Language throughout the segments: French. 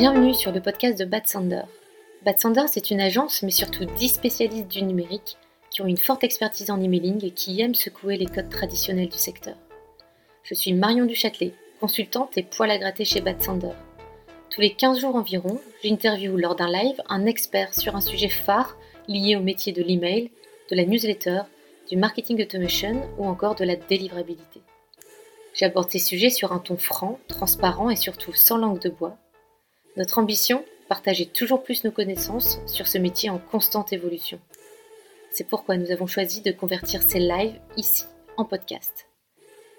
Bienvenue sur le podcast de Bad Sander. Bad Sander, c'est une agence, mais surtout 10 spécialistes du numérique qui ont une forte expertise en emailing et qui aiment secouer les codes traditionnels du secteur. Je suis Marion Duchâtelet, consultante et poil à gratter chez Bad Sander. Tous les 15 jours environ, j'interviewe lors d'un live un expert sur un sujet phare lié au métier de l'email, de la newsletter, du marketing automation ou encore de la délivrabilité. J'aborde ces sujets sur un ton franc, transparent et surtout sans langue de bois. Notre ambition Partager toujours plus nos connaissances sur ce métier en constante évolution. C'est pourquoi nous avons choisi de convertir ces lives ici en podcast.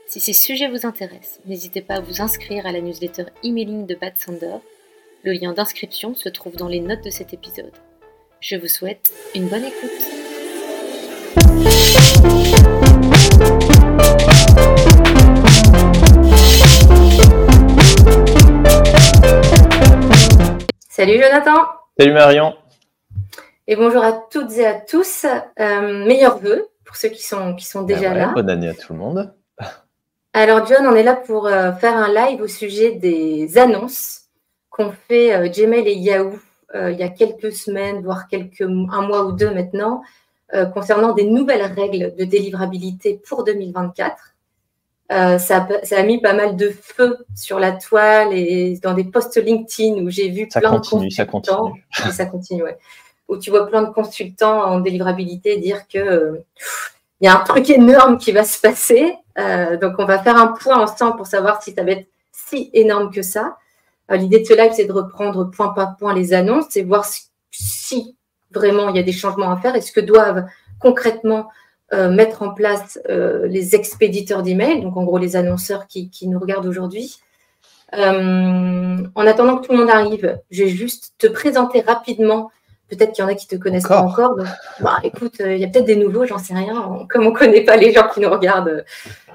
Si ces sujets vous intéressent, n'hésitez pas à vous inscrire à la newsletter emailing de Bad Sander. Le lien d'inscription se trouve dans les notes de cet épisode. Je vous souhaite une bonne écoute. Salut Jonathan. Salut Marion. Et bonjour à toutes et à tous. Euh, meilleurs vœux pour ceux qui sont, qui sont déjà Ah ouais, là. Bonne année à tout le monde. Alors John, on est là pour euh, faire un live au sujet des annonces qu'ont fait euh, Gmail et Yahoo il y a quelques semaines, voire quelques un mois ou deux maintenant, concernant des nouvelles règles de délivrabilité pour 2024. Euh, ça, a, ça a mis pas mal de feu sur la toile et dans des posts LinkedIn où j'ai vu Ça plein continue, de ça consultants. continue. Et ça continue, ouais. Où tu vois plein de consultants en délivrabilité dire que euh, il y a un truc énorme qui va se passer. Euh, donc, on va faire un point ensemble pour savoir si ça va être si énorme que ça. Euh, L'idée de ce live, c'est de reprendre point par point les annonces et voir si, si vraiment il y a des changements à faire et ce que doivent concrètement euh, mettre en place euh, les expéditeurs d'emails, donc en gros les annonceurs qui, qui nous regardent aujourd'hui. Euh, en attendant que tout le monde arrive, je vais juste te présenter rapidement. Peut-être qu'il y en a qui te connaissent pas encore. Donc, bah, écoute, il y a peut-être des nouveaux, j'en sais rien. On- comme on connaît pas les gens qui nous regardent,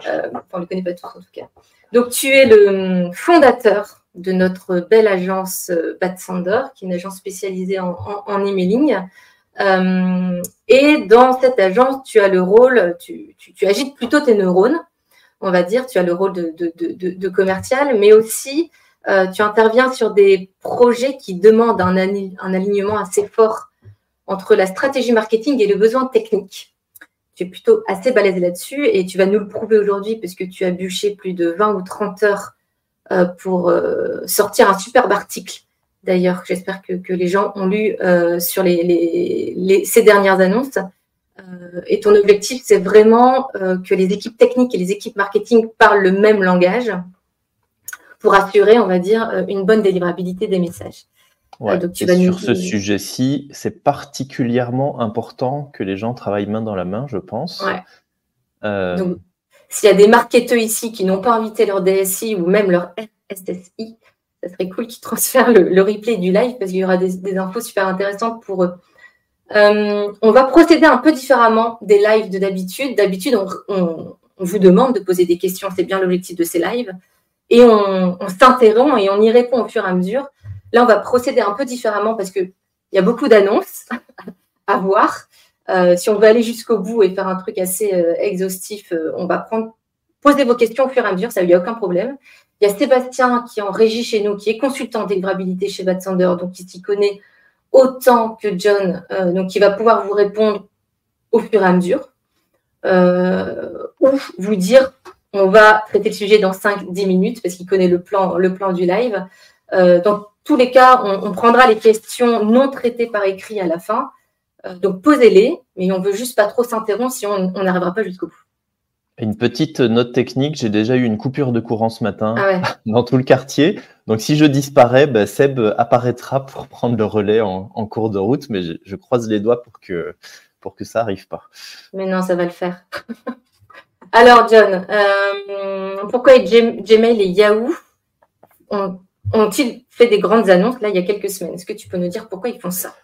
enfin, on les connaît pas tous en tout cas. Donc, tu es le fondateur de notre belle agence Bad Sander, qui est une agence spécialisée en, en, en emailing. Euh, et dans cette agence, tu as le rôle, tu, agites plutôt tes neurones, on va dire, tu as le rôle de, commercial, mais aussi euh, tu interviens sur des projets qui demandent un, alignement assez fort entre la stratégie marketing et le besoin technique. Tu es plutôt assez balèze là-dessus et tu vas nous le prouver aujourd'hui parce que tu as bûché plus de 20 ou 30 heures euh, pour sortir un superbe article. D'ailleurs, j'espère que, que les gens ont lu euh, sur les, les, les- ces dernières annonces. Euh, et ton objectif, c'est vraiment euh, que les équipes techniques et les équipes marketing parlent le même langage pour assurer, on va dire, une bonne délivrabilité des messages. Ouais. donc, tu Et vas nous- sur ce sujet-ci, c'est particulièrement important que les gens travaillent main dans la main, je pense. Ouais. Donc, s'il y a des marketeurs ici qui n'ont pas invité leur DSI ou même leur SSI, ça serait cool qu'ils transfèrent le, replay du live parce qu'il y aura des, infos super intéressantes pour eux. Euh, on va procéder un peu différemment des lives de d'habitude. D'habitude, on, on- vous demande de poser des questions, c'est bien l'objectif de ces lives, et on, s'interrompt et on y répond au fur et à mesure. Là, on va procéder un peu différemment parce qu'il y a beaucoup d'annonces à voir. Euh, si on veut aller jusqu'au bout et faire un truc assez euh, exhaustif, on va prendre, poser vos questions au fur et à mesure, ça n'y a aucun problème. Il y a Sébastien qui est en régie chez nous, qui est consultant délivrabilité chez Bad Sander, donc qui s'y connaît autant que John, euh, donc qui va pouvoir vous répondre au fur et à mesure. Euh, ou vous dire, on va traiter le sujet dans 5-10 minutes, parce qu'il connaît le plan, le plan du live. Euh, dans tous les cas, on, prendra les questions non traitées par écrit à la fin. Donc posez-les, mais on veut juste pas trop s'interrompre si on n'arrivera pas jusqu'au bout. Une petite note technique, j'ai déjà eu une coupure de courant ce matin Ah ouais. dans tout le quartier. Donc si je disparais, bah, Seb apparaîtra pour prendre le relais en, en cours de route, mais je, je croise les doigts pour que, pour que ça arrive pas. Mais non, ça va le faire. Alors, John, euh, pourquoi Gm- Gmail et Yahoo ont- ont-ils fait des grandes annonces là il y a quelques semaines? Est-ce que tu peux nous dire pourquoi ils font ça?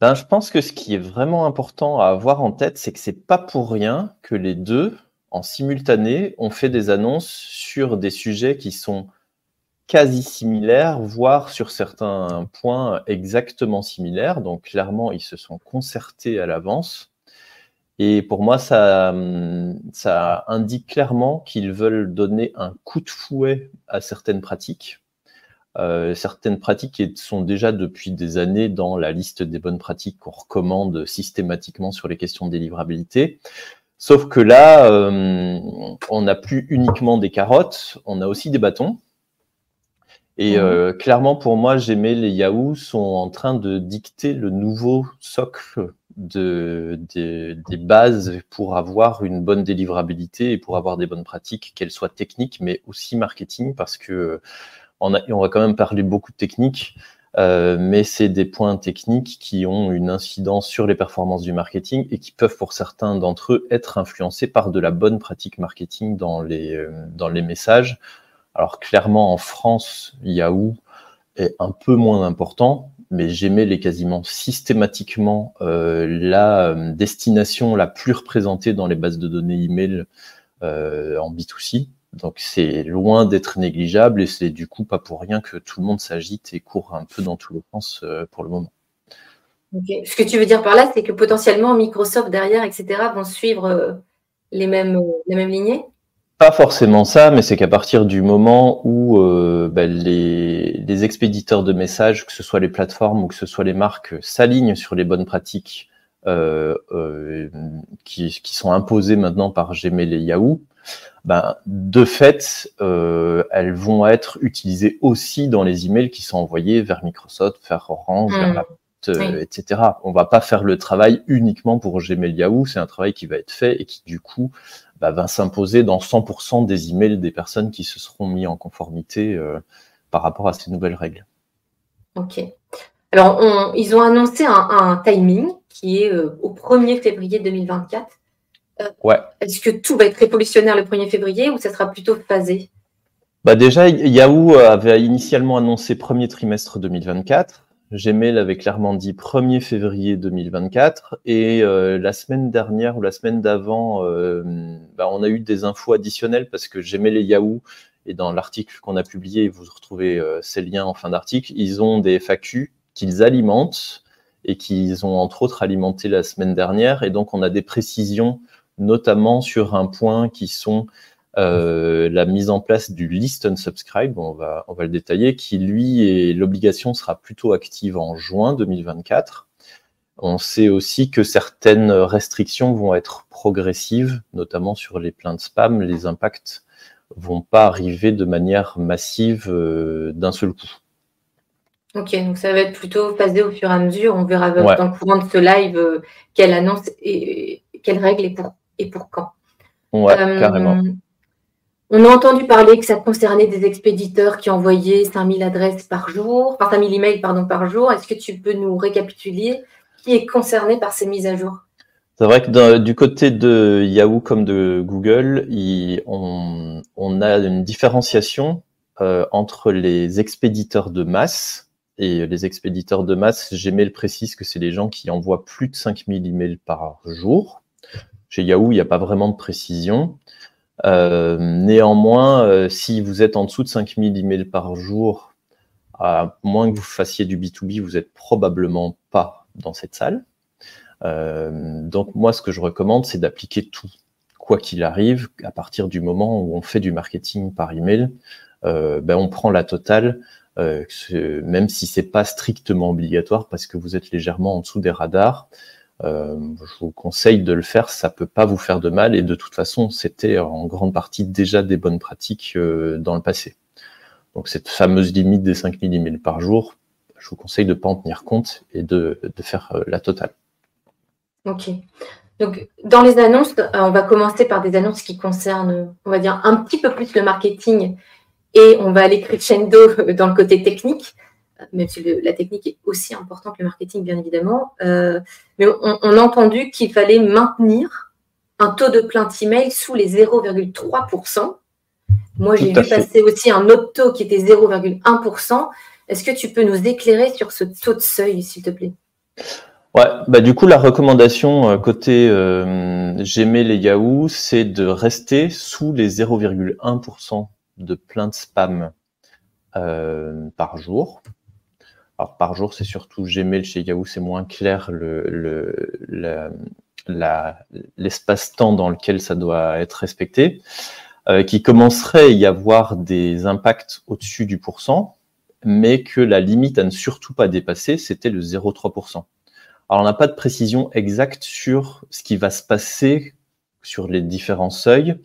Ben, je pense que ce qui est vraiment important à avoir en tête, c'est que c'est pas pour rien que les deux, en simultané, ont fait des annonces sur des sujets qui sont quasi similaires, voire sur certains points exactement similaires. Donc clairement, ils se sont concertés à l'avance. Et pour moi, ça, hum, indique clairement qu'ils veulent donner un coup de fouet à certaines pratiques certaines pratiques sont déjà depuis des années dans la liste des bonnes pratiques qu'on recommande systématiquement sur les questions de délivrabilité. Sauf que là, on n'a plus uniquement des carottes, on a aussi des bâtons. Et mmh. clairement, pour moi, Gmail et Yahoo sont en train de dicter le nouveau socle de, des bases pour avoir une bonne délivrabilité et pour avoir des bonnes pratiques, qu'elles soient techniques, mais aussi marketing, parce que on, a, on va quand même parler beaucoup de techniques, euh, mais c'est des points techniques qui ont une incidence sur les performances du marketing et qui peuvent pour certains d'entre eux être influencés par de la bonne pratique marketing dans les, euh, dans les messages. Alors clairement en France, Yahoo est un peu moins important, mais Gmail est quasiment systématiquement euh, la destination la plus représentée dans les bases de données email en B2C. Donc c'est loin d'être négligeable et c'est du coup pas pour rien que tout le monde s'agite et court un peu dans tous les sens pour le moment. Ce que tu veux dire par là, c'est que potentiellement Microsoft derrière, etc., vont suivre les mêmes, les mêmes lignées? Pas forcément ça, mais c'est qu'à partir du moment où euh, ben, les, les, expéditeurs de messages, que ce soit les plateformes ou que ce soit les marques, s'alignent sur les bonnes pratiques euh, euh, qui, qui, sont imposées maintenant par Gmail et Yahoo, ben, de fait, euh, elles vont être utilisées aussi dans les emails qui sont envoyés vers Microsoft, vers Orange, vers la euh, etc. On va pas faire le travail uniquement pour Gmail Yahoo, c'est un travail qui va être fait et qui du coup bah, va s'imposer dans 100% des emails des personnes qui se seront mis en conformité euh, par rapport à ces nouvelles règles. Ok. Alors, ils ont annoncé un, timing qui est euh, au 1er février 2024. Ouais. Est-ce que tout va être révolutionnaire le 1er février ou ça sera plutôt phasé? Bah déjà, Yahoo avait initialement annoncé premier trimestre 2024. Gmail avait clairement dit 1er février 2024 et euh, la semaine dernière ou la semaine d'avant, euh, bah, on a eu des infos additionnelles parce que Gmail et Yahoo, et dans l'article qu'on a publié, vous retrouvez euh, ces liens en fin d'article, ils ont des FAQ qu'ils alimentent et qu'ils ont entre autres alimenté la semaine dernière. Et donc on a des précisions notamment sur un point qui sont euh, la mise en place du list unsubscribe, on va, on va le détailler, qui lui et l'obligation sera plutôt active en juin 2024. On sait aussi que certaines restrictions vont être progressives, notamment sur les plaintes spam. Les impacts vont pas arriver de manière massive euh, d'un seul coup. Ok, donc ça va être plutôt phasé au fur et à mesure. On verra dans le courant de ce live euh, quelle annonce et quelle règle et pour, et pour quand. Ouais, carrément. On a entendu parler que ça concernait des expéditeurs qui envoyaient 5000 adresses par jour, enfin 5000 emails pardon, par jour. Est-ce que tu peux nous récapituler qui est concerné par ces mises à jour? C'est vrai que du côté de Yahoo comme de Google, on, a une différenciation euh, entre les expéditeurs de masse et les expéditeurs de masse. Gmail précise que c'est les gens qui envoient plus de 5000 emails par jour. Chez Yahoo, il n'y a pas vraiment de précision. Euh, néanmoins, euh, si vous êtes en dessous de 5000 emails par jour, à moins que vous fassiez du B2B, vous n'êtes probablement pas dans cette salle. Euh, donc moi, ce que je recommande, c'est d'appliquer tout, quoi qu'il arrive, à partir du moment où on fait du marketing par email, ben on prend la totale, même si c'est pas strictement obligatoire parce que vous êtes légèrement en dessous des radars. Euh, je vous conseille de le faire, ça peut pas vous faire de mal et de toute façon, c'était en grande partie déjà des bonnes pratiques euh, dans le passé. Donc cette fameuse limite des 5000 emails par jour, je vous conseille de pas en tenir compte et de, de faire euh, la totale. Ok. Donc, dans les annonces, on va commencer par des annonces qui concernent, on va dire, un petit peu plus le marketing et on va aller crescendo dans le côté technique même si la technique est aussi importante que le marketing, bien évidemment. Euh, mais on, a entendu qu'il fallait maintenir un taux de plainte email sous les 0,3%. Moi, j'ai vu passer aussi un autre taux qui était 0,1%. Est-ce que tu peux nous éclairer sur ce taux de seuil, s'il te plaît? Ouais, bah du coup la recommandation euh, côté euh, Gmail et Yahoo, c'est de rester sous les 0,1% de plaintes spam euh, par jour. Alors par jour, c'est surtout Gmail chez Yahoo, c'est moins clair le, l'espace-temps dans lequel ça doit être respecté, euh, qui commencerait à y avoir des impacts au-dessus du pourcent. mais que la limite à ne surtout pas dépasser, c'était le 0,3%. Alors, on n'a pas de précision exacte sur ce qui va se passer sur les différents seuils.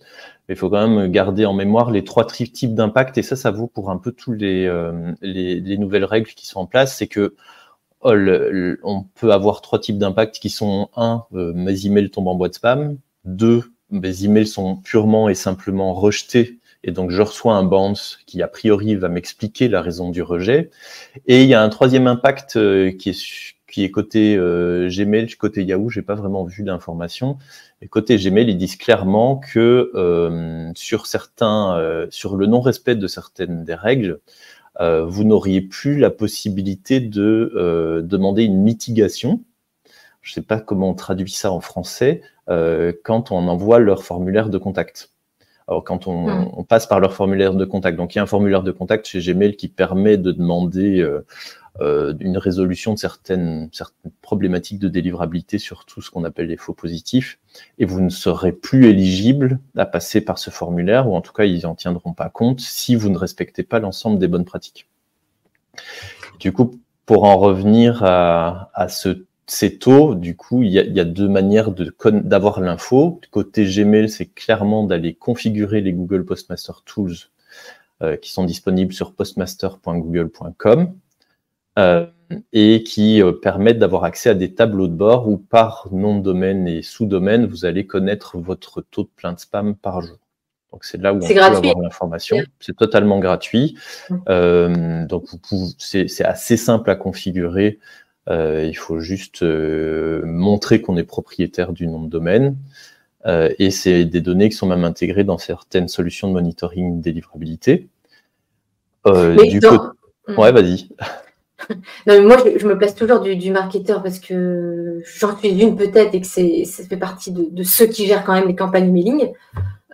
Il faut quand même garder en mémoire les trois types d'impact, et ça, ça vaut pour un peu tous les, euh, les, nouvelles règles qui sont en place. C'est que oh, on peut avoir trois types d'impact qui sont un, euh, mes emails tombent en boîte spam. Deux, mes emails sont purement et simplement rejetés et donc je reçois un bounce qui a priori va m'expliquer la raison du rejet. Et il y a un troisième impact euh, qui est qui est côté euh, Gmail, côté Yahoo, j'ai pas vraiment vu d'informations. Et côté Gmail, ils disent clairement que euh, sur certains, euh, sur le non-respect de certaines des règles, vous n'auriez plus la possibilité de demander une mitigation. Je sais pas comment on traduit ça en français quand on envoie leur formulaire de contact. Alors, quand on, hmm. on, passe par leur formulaire de contact, donc il y a un formulaire de contact chez Gmail qui permet de demander une résolution de certaines, problématiques de délivrabilité sur tout ce qu'on appelle les faux positifs, et vous ne serez plus éligible à passer par ce formulaire, ou en tout cas ils n'en tiendront pas compte si vous ne respectez pas l'ensemble des bonnes pratiques. Du coup, pour en revenir à, ce, ces taux, du coup, il y a, deux manières d'avoir l'info. Côté Gmail, c'est clairement d'aller configurer les Google Postmaster Tools euh, qui sont disponibles sur postmaster.google.com. Euh, et qui euh, permettent d'avoir accès à des tableaux de bord où par nom de domaine et sous-domaine, vous allez connaître votre taux de plainte spam par jour. Donc c'est là où on peut avoir l'information. C'est totalement gratuit. Euh, donc c'est assez simple à configurer. Euh, il faut juste euh, montrer qu'on est propriétaire du nom de domaine. Et c'est des données qui sont même intégrées dans certaines solutions de monitoring délivrabilité. du mmh. Ouais, vas-y. non, moi, je, me place toujours du, marketeur parce que j'en suis une peut-être et que c'est, ça fait partie de, ceux qui gèrent quand même les campagnes mailing.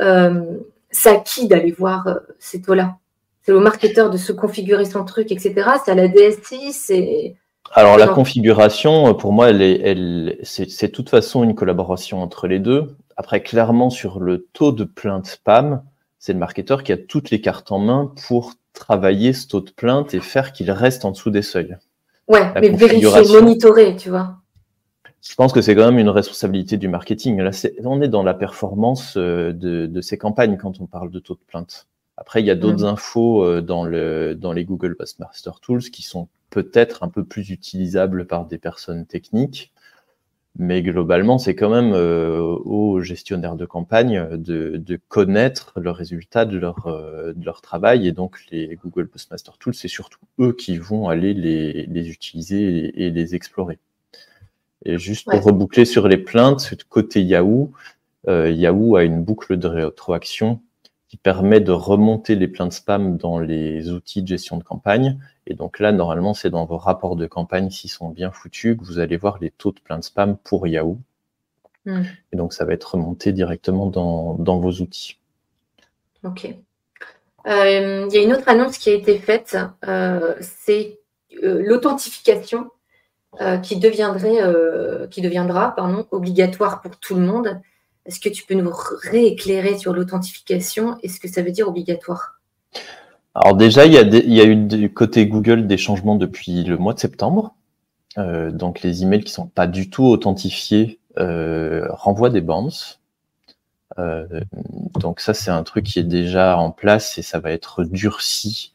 Euh, c'est à qui d'aller voir euh, ces taux-là? C'est au marketeur de se configurer son truc, etc. C'est à la DSI, c'est. Alors la configuration, pour moi, elle est, elle, c'est, c'est de toute façon une collaboration entre les deux. Après, clairement, sur le taux de plainte spam, c'est le marketeur qui a toutes les cartes en main pour travailler ce taux de plainte et faire qu'il reste en dessous des seuils. Ouais, mais vérifier, monitorer, tu vois. Je pense que c'est quand même une responsabilité du marketing. Là, on est dans la performance euh, de, ces campagnes quand on parle de taux de plainte. Après, il y a d'autres mm. infos euh, dans, le, dans les Google Postmaster Tools qui sont peut-être un peu plus utilisables par des personnes techniques. Mais globalement, c'est quand même euh, aux gestionnaires de campagne de, de, connaître le résultat de leur, euh, de leur travail. Et donc, les Google Postmaster Tools, c'est surtout eux qui vont aller les, les utiliser et, les explorer. Et juste pour reboucler sur les plaintes, côté Yahoo, euh, Yahoo a une boucle de rétroaction qui permet de remonter les plaintes spam dans les outils de gestion de campagne. Et donc là, normalement, c'est dans vos rapports de campagne, s'ils sont bien foutus, que vous allez voir les taux de plaintes spam pour Yahoo. Hmm. Et donc, ça va être remonté directement dans, vos outils. OK. Euh, il y a une autre annonce qui a été faite, euh, c'est euh, l'authentification qui, deviendrait, qui deviendra pardon, obligatoire pour tout le monde. Est-ce que tu peux nous rééclairer sur l'authentification et ce que ça veut dire obligatoire? Alors déjà, il y, a il y, a eu du côté Google des changements depuis le mois de septembre. Euh, donc les emails qui sont pas du tout authentifiés euh, renvoient des bounces. Euh, donc ça, c'est un truc qui est déjà en place et ça va être durci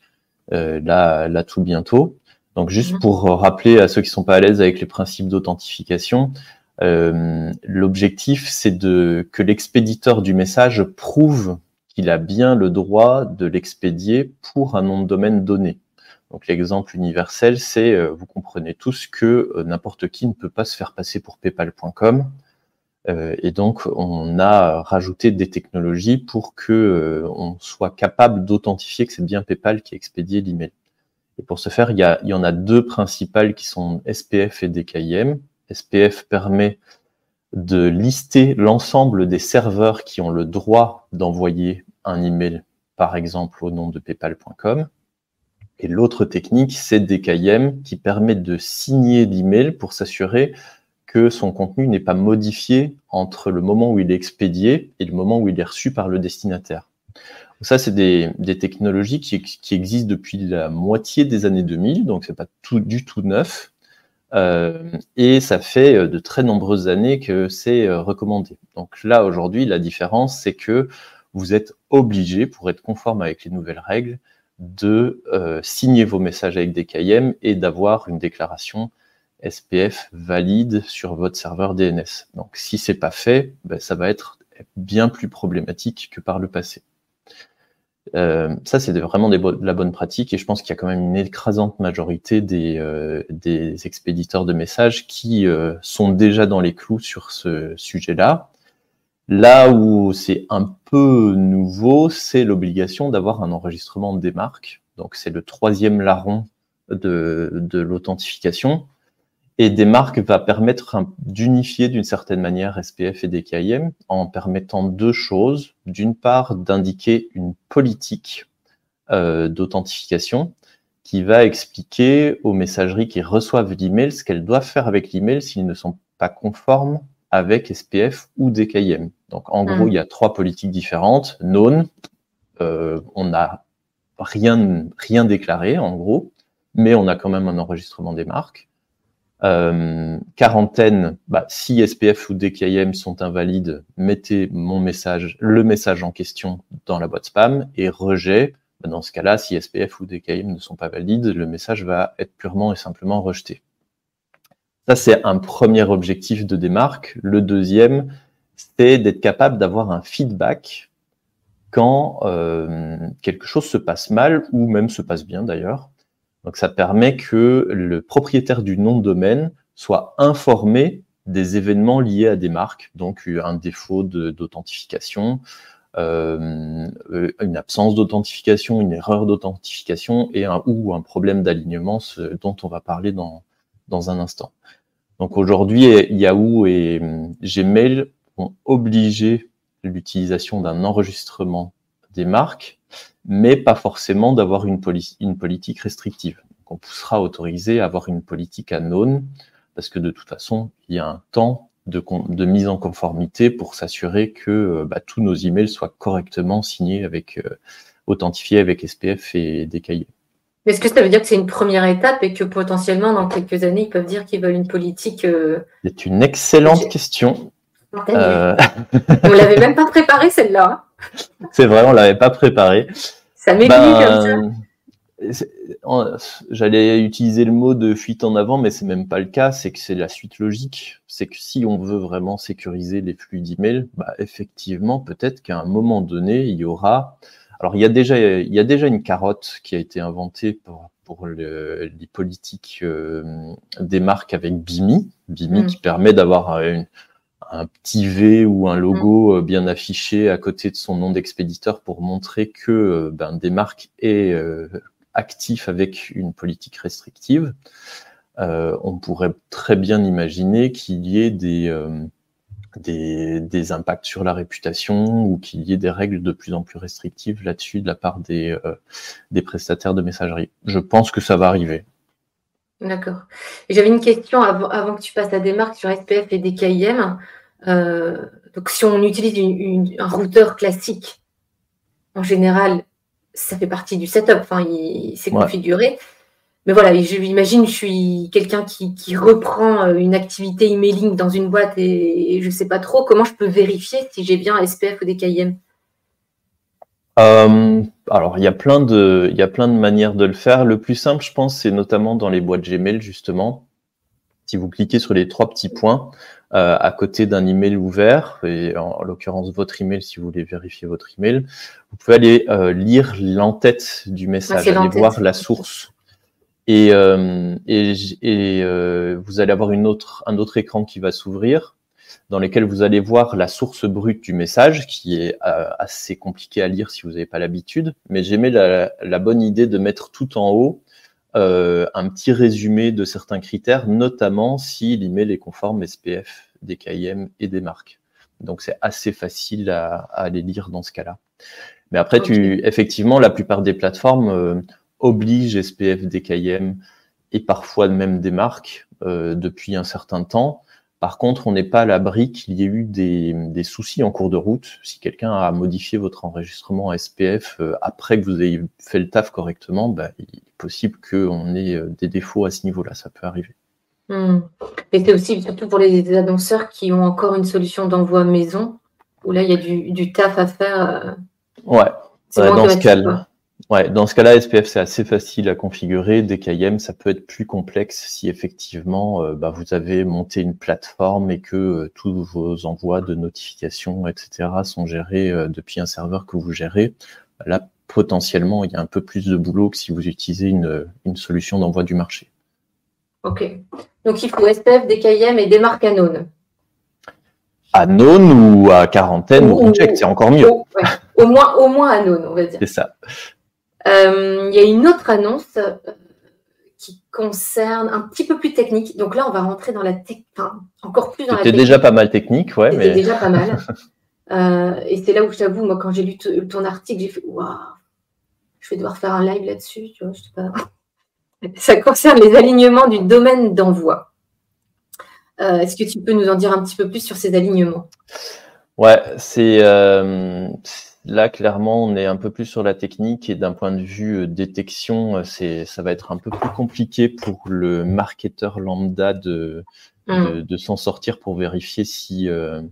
là, là tout bientôt. Donc juste mhm. pour rappeler à ceux qui sont pas à l'aise avec les principes d'authentification, euh, l'objectif, c'est de que l'expéditeur du message prouve qu'il a bien le droit de l'expédier pour un nom de domaine donné. Donc l'exemple universel, c'est, euh, vous comprenez tous que euh, n'importe qui ne peut pas se faire passer pour paypal.com. et donc on a rajouté des technologies pour que on soit capable d'authentifier que c'est bien PayPal qui a expédié l'email. Et pour ce faire, il y, il y en a deux principales qui sont SPF et DKIM. SPF permet de lister l'ensemble des serveurs qui ont le droit d'envoyer un email, par exemple au nom de paypal.com. Et l'autre technique, c'est DKIM qui permet de signer l'email pour s'assurer que son contenu n'est pas modifié entre le moment où il est expédié et le moment où il est reçu par le destinataire. Ça, c'est des, technologies qui, existent depuis la moitié des années 2000, donc c'est pas tout, du tout neuf. Euh, et ça fait euh, de très nombreuses années que c'est euh, recommandé. Donc là, aujourd'hui, la différence, c'est que vous êtes obligé, pour être conforme avec les nouvelles règles, de signer vos messages avec des KIM et d'avoir une déclaration SPF valide sur votre serveur DNS. Donc si c'est pas fait, ben, ça va être bien plus problématique que par le passé. Euh, ça, c'est vraiment de la bonne pratique et je pense qu'il y a quand même une écrasante majorité des, euh, des expéditeurs de messages qui euh, sont déjà dans les clous sur ce sujet-là. Là où c'est un peu nouveau, c'est l'obligation d'avoir un enregistrement des marques. Donc, c'est le troisième larron de, de l'authentification. Et des marques va permettre d'unifier d'une certaine manière SPF et DKIM en permettant deux choses. D'une part, d'indiquer une politique euh, d'authentification qui va expliquer aux messageries qui reçoivent l'email ce qu'elles doivent faire avec l'email s'ils ne sont pas conformes avec SPF ou DKIM. Donc en gros, il y a trois politiques différentes. Known, euh, on n'a rien, rien déclaré en gros, mais on a quand même un enregistrement des marques. Euh, quarantaine, bah, si SPF ou DKIM sont invalides, mettez mon message, le message en question dans la boîte spam et rejet. Bah, dans ce cas-là, si SPF ou DKIM ne sont pas valides, le message va être purement et simplement rejeté. Ça, c'est un premier objectif de démarque. Le deuxième, c'est d'être capable d'avoir un feedback quand euh, quelque chose se passe mal ou même se passe bien d'ailleurs. Donc ça permet que le propriétaire du nom de domaine soit informé des événements liés à des marques, donc un défaut d'authentification, euh, une absence d'authentification, une erreur d'authentification et un, ou un problème d'alignement, dont on va parler dans, dans un instant. Donc aujourd'hui, Yahoo et Gmail ont obligé l'utilisation d'un enregistrement des marques mais pas forcément d'avoir une, une, politique restrictive. Donc on poussera à autoriser à avoir une politique à non, parce que de toute façon, il y a un temps de, de mise en conformité pour s'assurer que euh, bah, tous nos emails soient correctement signés avec, euh, authentifiés avec SPF et DKI. Est-ce que ça veut dire que c'est une première étape et que potentiellement, dans quelques années, ils peuvent dire qu'ils veulent une politique euh, C'est une excellente question. Euh... on l'avait même pas préparée celle-là. C'est vrai, on l'avait pas préparé. Ça m'est ben, comme ça. J'allais utiliser le mot de fuite en avant, mais c'est même pas le cas. C'est que c'est la suite logique. C'est que si on veut vraiment sécuriser les flux d'emails, bah, effectivement, peut-être qu'à un moment donné, il y aura. Alors, il y a déjà, il y a déjà une carotte qui a été inventée pour, pour les politiques euh, des marques avec Bimi. Bimi mm. qui permet d'avoir une, un petit V ou un logo mm. euh, bien affiché à côté de son nom d'expéditeur pour montrer que euh, ben, des marques est euh, actif avec une politique restrictive. on pourrait très bien imaginer qu'il y ait des, des, impacts sur la réputation ou qu'il y ait des règles de plus en plus restrictives là-dessus de la part des, des prestataires de messagerie. Je pense que ça va arriver. D'accord. J'avais une question avant, avant, que tu passes à des marques sur SPF et des KIM. Euh, donc, si on utilise un routeur classique, en général, ça fait partie du setup. Enfin, il s'est configuré. Mais voilà, j'imagine, je suis quelqu'un qui, reprend euh, une activité emailing dans une boîte et, je ne sais pas trop comment je peux vérifier si j'ai bien SPF ou des KIM. Euh, alors, il y, a plein de, il y a plein de manières de le faire. Le plus simple, je pense, c'est notamment dans les boîtes Gmail, justement. Si vous cliquez sur les trois petits points, euh, à côté d'un email ouvert, et en, l'occurrence votre email si vous voulez vérifier votre email, vous pouvez aller euh, lire l'entête du message, aller voir la source. Et, euh, et, et vous allez avoir une autre, un autre écran qui va s'ouvrir dans lequel vous allez voir la source brute du message, qui est assez compliqué à lire si vous n'avez pas l'habitude. Mais j'aimais la, la, bonne idée de mettre tout en haut euh, un petit résumé de certains critères, notamment si l'email est conforme SPF, des KIM et des marques. Donc c'est assez facile à, à, les lire dans ce cas-là. Mais après, tu, effectivement, la plupart des plateformes euh, obligent SPF, DKIM et parfois même des marques euh, depuis un certain temps Par contre, on n'est pas à l'abri qu'il y ait eu des, soucis en cours de route. Si quelqu'un a modifié votre enregistrement SPF euh, après que vous ayez fait le taf correctement, bah, il est possible qu'on ait euh, des défauts à ce niveau-là. Ça peut arriver. Hmm. Et c'est aussi surtout pour les annonceurs qui ont encore une solution d'envoi maison, où là, il y a du, taf à faire. Ouais, dans ce cas Ouais, dans ce cas-là, SPF, c'est assez facile à configurer. DKIM, ça peut être plus complexe si effectivement euh, bah, vous avez monté une plateforme et que euh, tous vos envois de notifications, etc., sont gérés euh, depuis un serveur que vous gérez. Là, potentiellement, il y a un peu plus de boulot que si vous utilisez une, solution d'envoi du marché. Ok. Donc, il faut SPF, DKIM et des marques Anon. Anon ou à quarantaine ou, ou c'est encore mieux. Au, moins, au moins on va dire. C'est ça. Euh, il y a une autre annonce euh, qui concerne un petit peu plus technique. Donc là, on va rentrer dans la technique, enfin, encore plus dans la technique. déjà pas mal technique, ouais. C'était déjà pas mal. Euh, et c'est là où je t'avoue, moi, quand j'ai lu ton article, j'ai fait waouh, je vais devoir faire un live là-dessus. Tu vois, je sais pas. Ça concerne les alignements du domaine d'envoi. Est-ce que tu peux nous en dire un petit peu plus sur ces alignements? Ouais, c'est Là, clairement, on est un peu plus sur la technique et d'un point de vue euh, détection, euh, c'est, ça va être un peu plus compliqué pour le marketeur lambda de, de, mm. s'en sortir pour vérifier si, euh,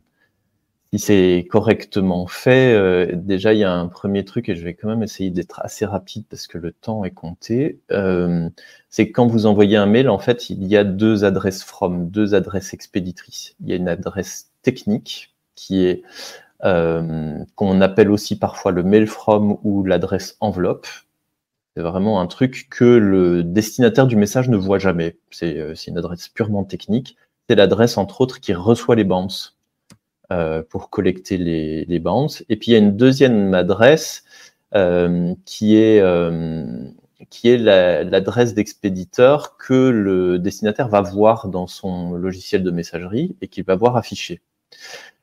si c'est correctement fait. déjà, il y a un premier truc et je vais quand même essayer d'être assez rapide parce que le temps est compté. c'est que quand vous envoyez un mail, en fait, il y a deux adresses from, deux adresses expéditrices. Il y a une adresse technique qui est euh, qu'on appelle aussi parfois le mail from ou l'adresse enveloppe. C'est vraiment un truc que le destinataire du message ne voit jamais. C'est euh, une adresse purement technique. C'est l'adresse, entre autres, qui reçoit les bounces euh, pour collecter les, les bounces. Et puis, il y a une deuxième adresse euh, qui est, euh, est l'adresse d'expéditeur que le destinataire va voir dans son logiciel de messagerie et qu'il va voir affiché.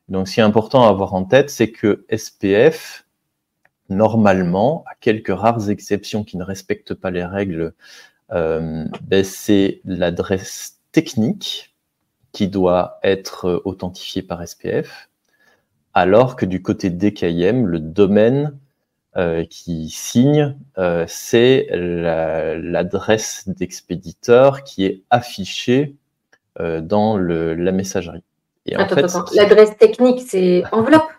Donc, ce qui est important à avoir en tête, c'est que SPF, normalement, à quelques rares exceptions qui ne respectent pas les règles, euh, ben, c'est l'adresse technique qui doit être authentifiée par SPF, alors que du côté DKIM, le domaine euh, qui signe, euh, c'est l'adresse d'expéditeur qui est affichée dans la messagerie. L'adresse technique, c'est enveloppe?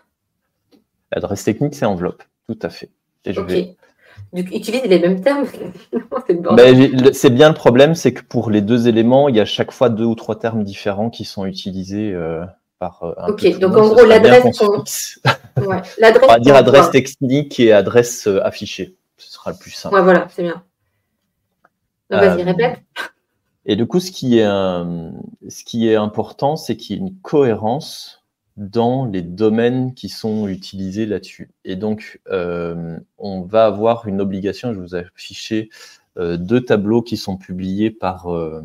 L'adresse technique, c'est enveloppe, tout à fait. Et je utilise les mêmes termes. Ben, c'est bien le problème, c'est que pour les deux éléments, il y a chaque fois deux ou trois termes différents qui sont utilisés euh, par euh, un Ok, donc en gros, l'adresse. Ouais, on va dire adresse technique et adresse euh, affichée. Ce sera le plus simple. Ouais, voilà, c'est bien. Vas-y, répète. Et du coup, ce qui est, ce qui est important, c'est qu'il y ait une cohérence dans les domaines qui sont utilisés là-dessus. Et donc, euh, on va avoir une obligation, je vous ai affiché euh, deux tableaux qui sont publiés par, euh,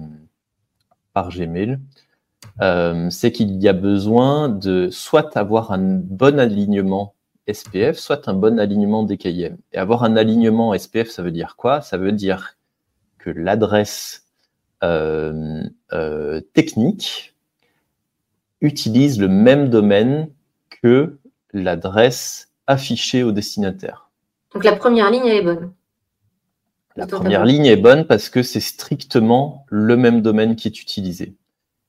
par Gmail. c'est qu'il y a besoin de soit avoir un bon alignement SPF, soit un bon alignement DKIM. Et avoir un alignement SPF, ça veut dire quoi? Ça veut dire que l'adresse euh, euh, technique utilise le même domaine que l'adresse affichée au destinataire. Donc la première ligne, elle est bonne. La première ligne est bonne parce que c'est strictement le même domaine qui est utilisé.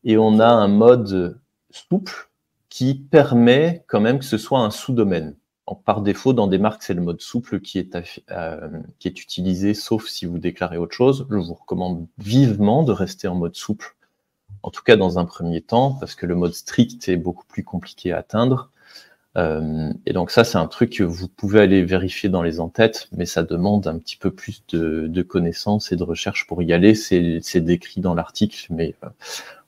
Et on a un mode souple qui permet quand même que ce soit un sous-domaine par défaut, dans des marques, c'est le mode souple qui est, euh, qui est utilisé, sauf si vous déclarez autre chose. Je vous recommande vivement de rester en mode souple, en tout cas dans un premier temps, parce que le mode strict est beaucoup plus compliqué à atteindre. Euh, et donc ça, c'est un truc que vous pouvez aller vérifier dans les entêtes, mais ça demande un petit peu plus de, connaissances et de recherche pour y aller. C'est décrit dans l'article, mais euh,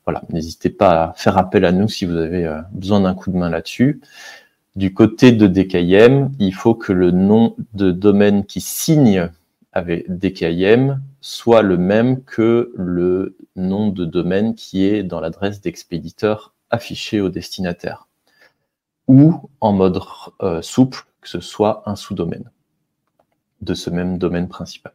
voilà, n'hésitez pas à faire appel à nous si vous avez besoin d'un coup de main là-dessus. Du côté de DKIM, il faut que le nom de domaine qui signe avec DKIM soit le même que le nom de domaine qui est dans l'adresse d'expéditeur affichée au destinataire. Ou en mode euh, souple, que ce soit un sous-domaine de ce même domaine principal.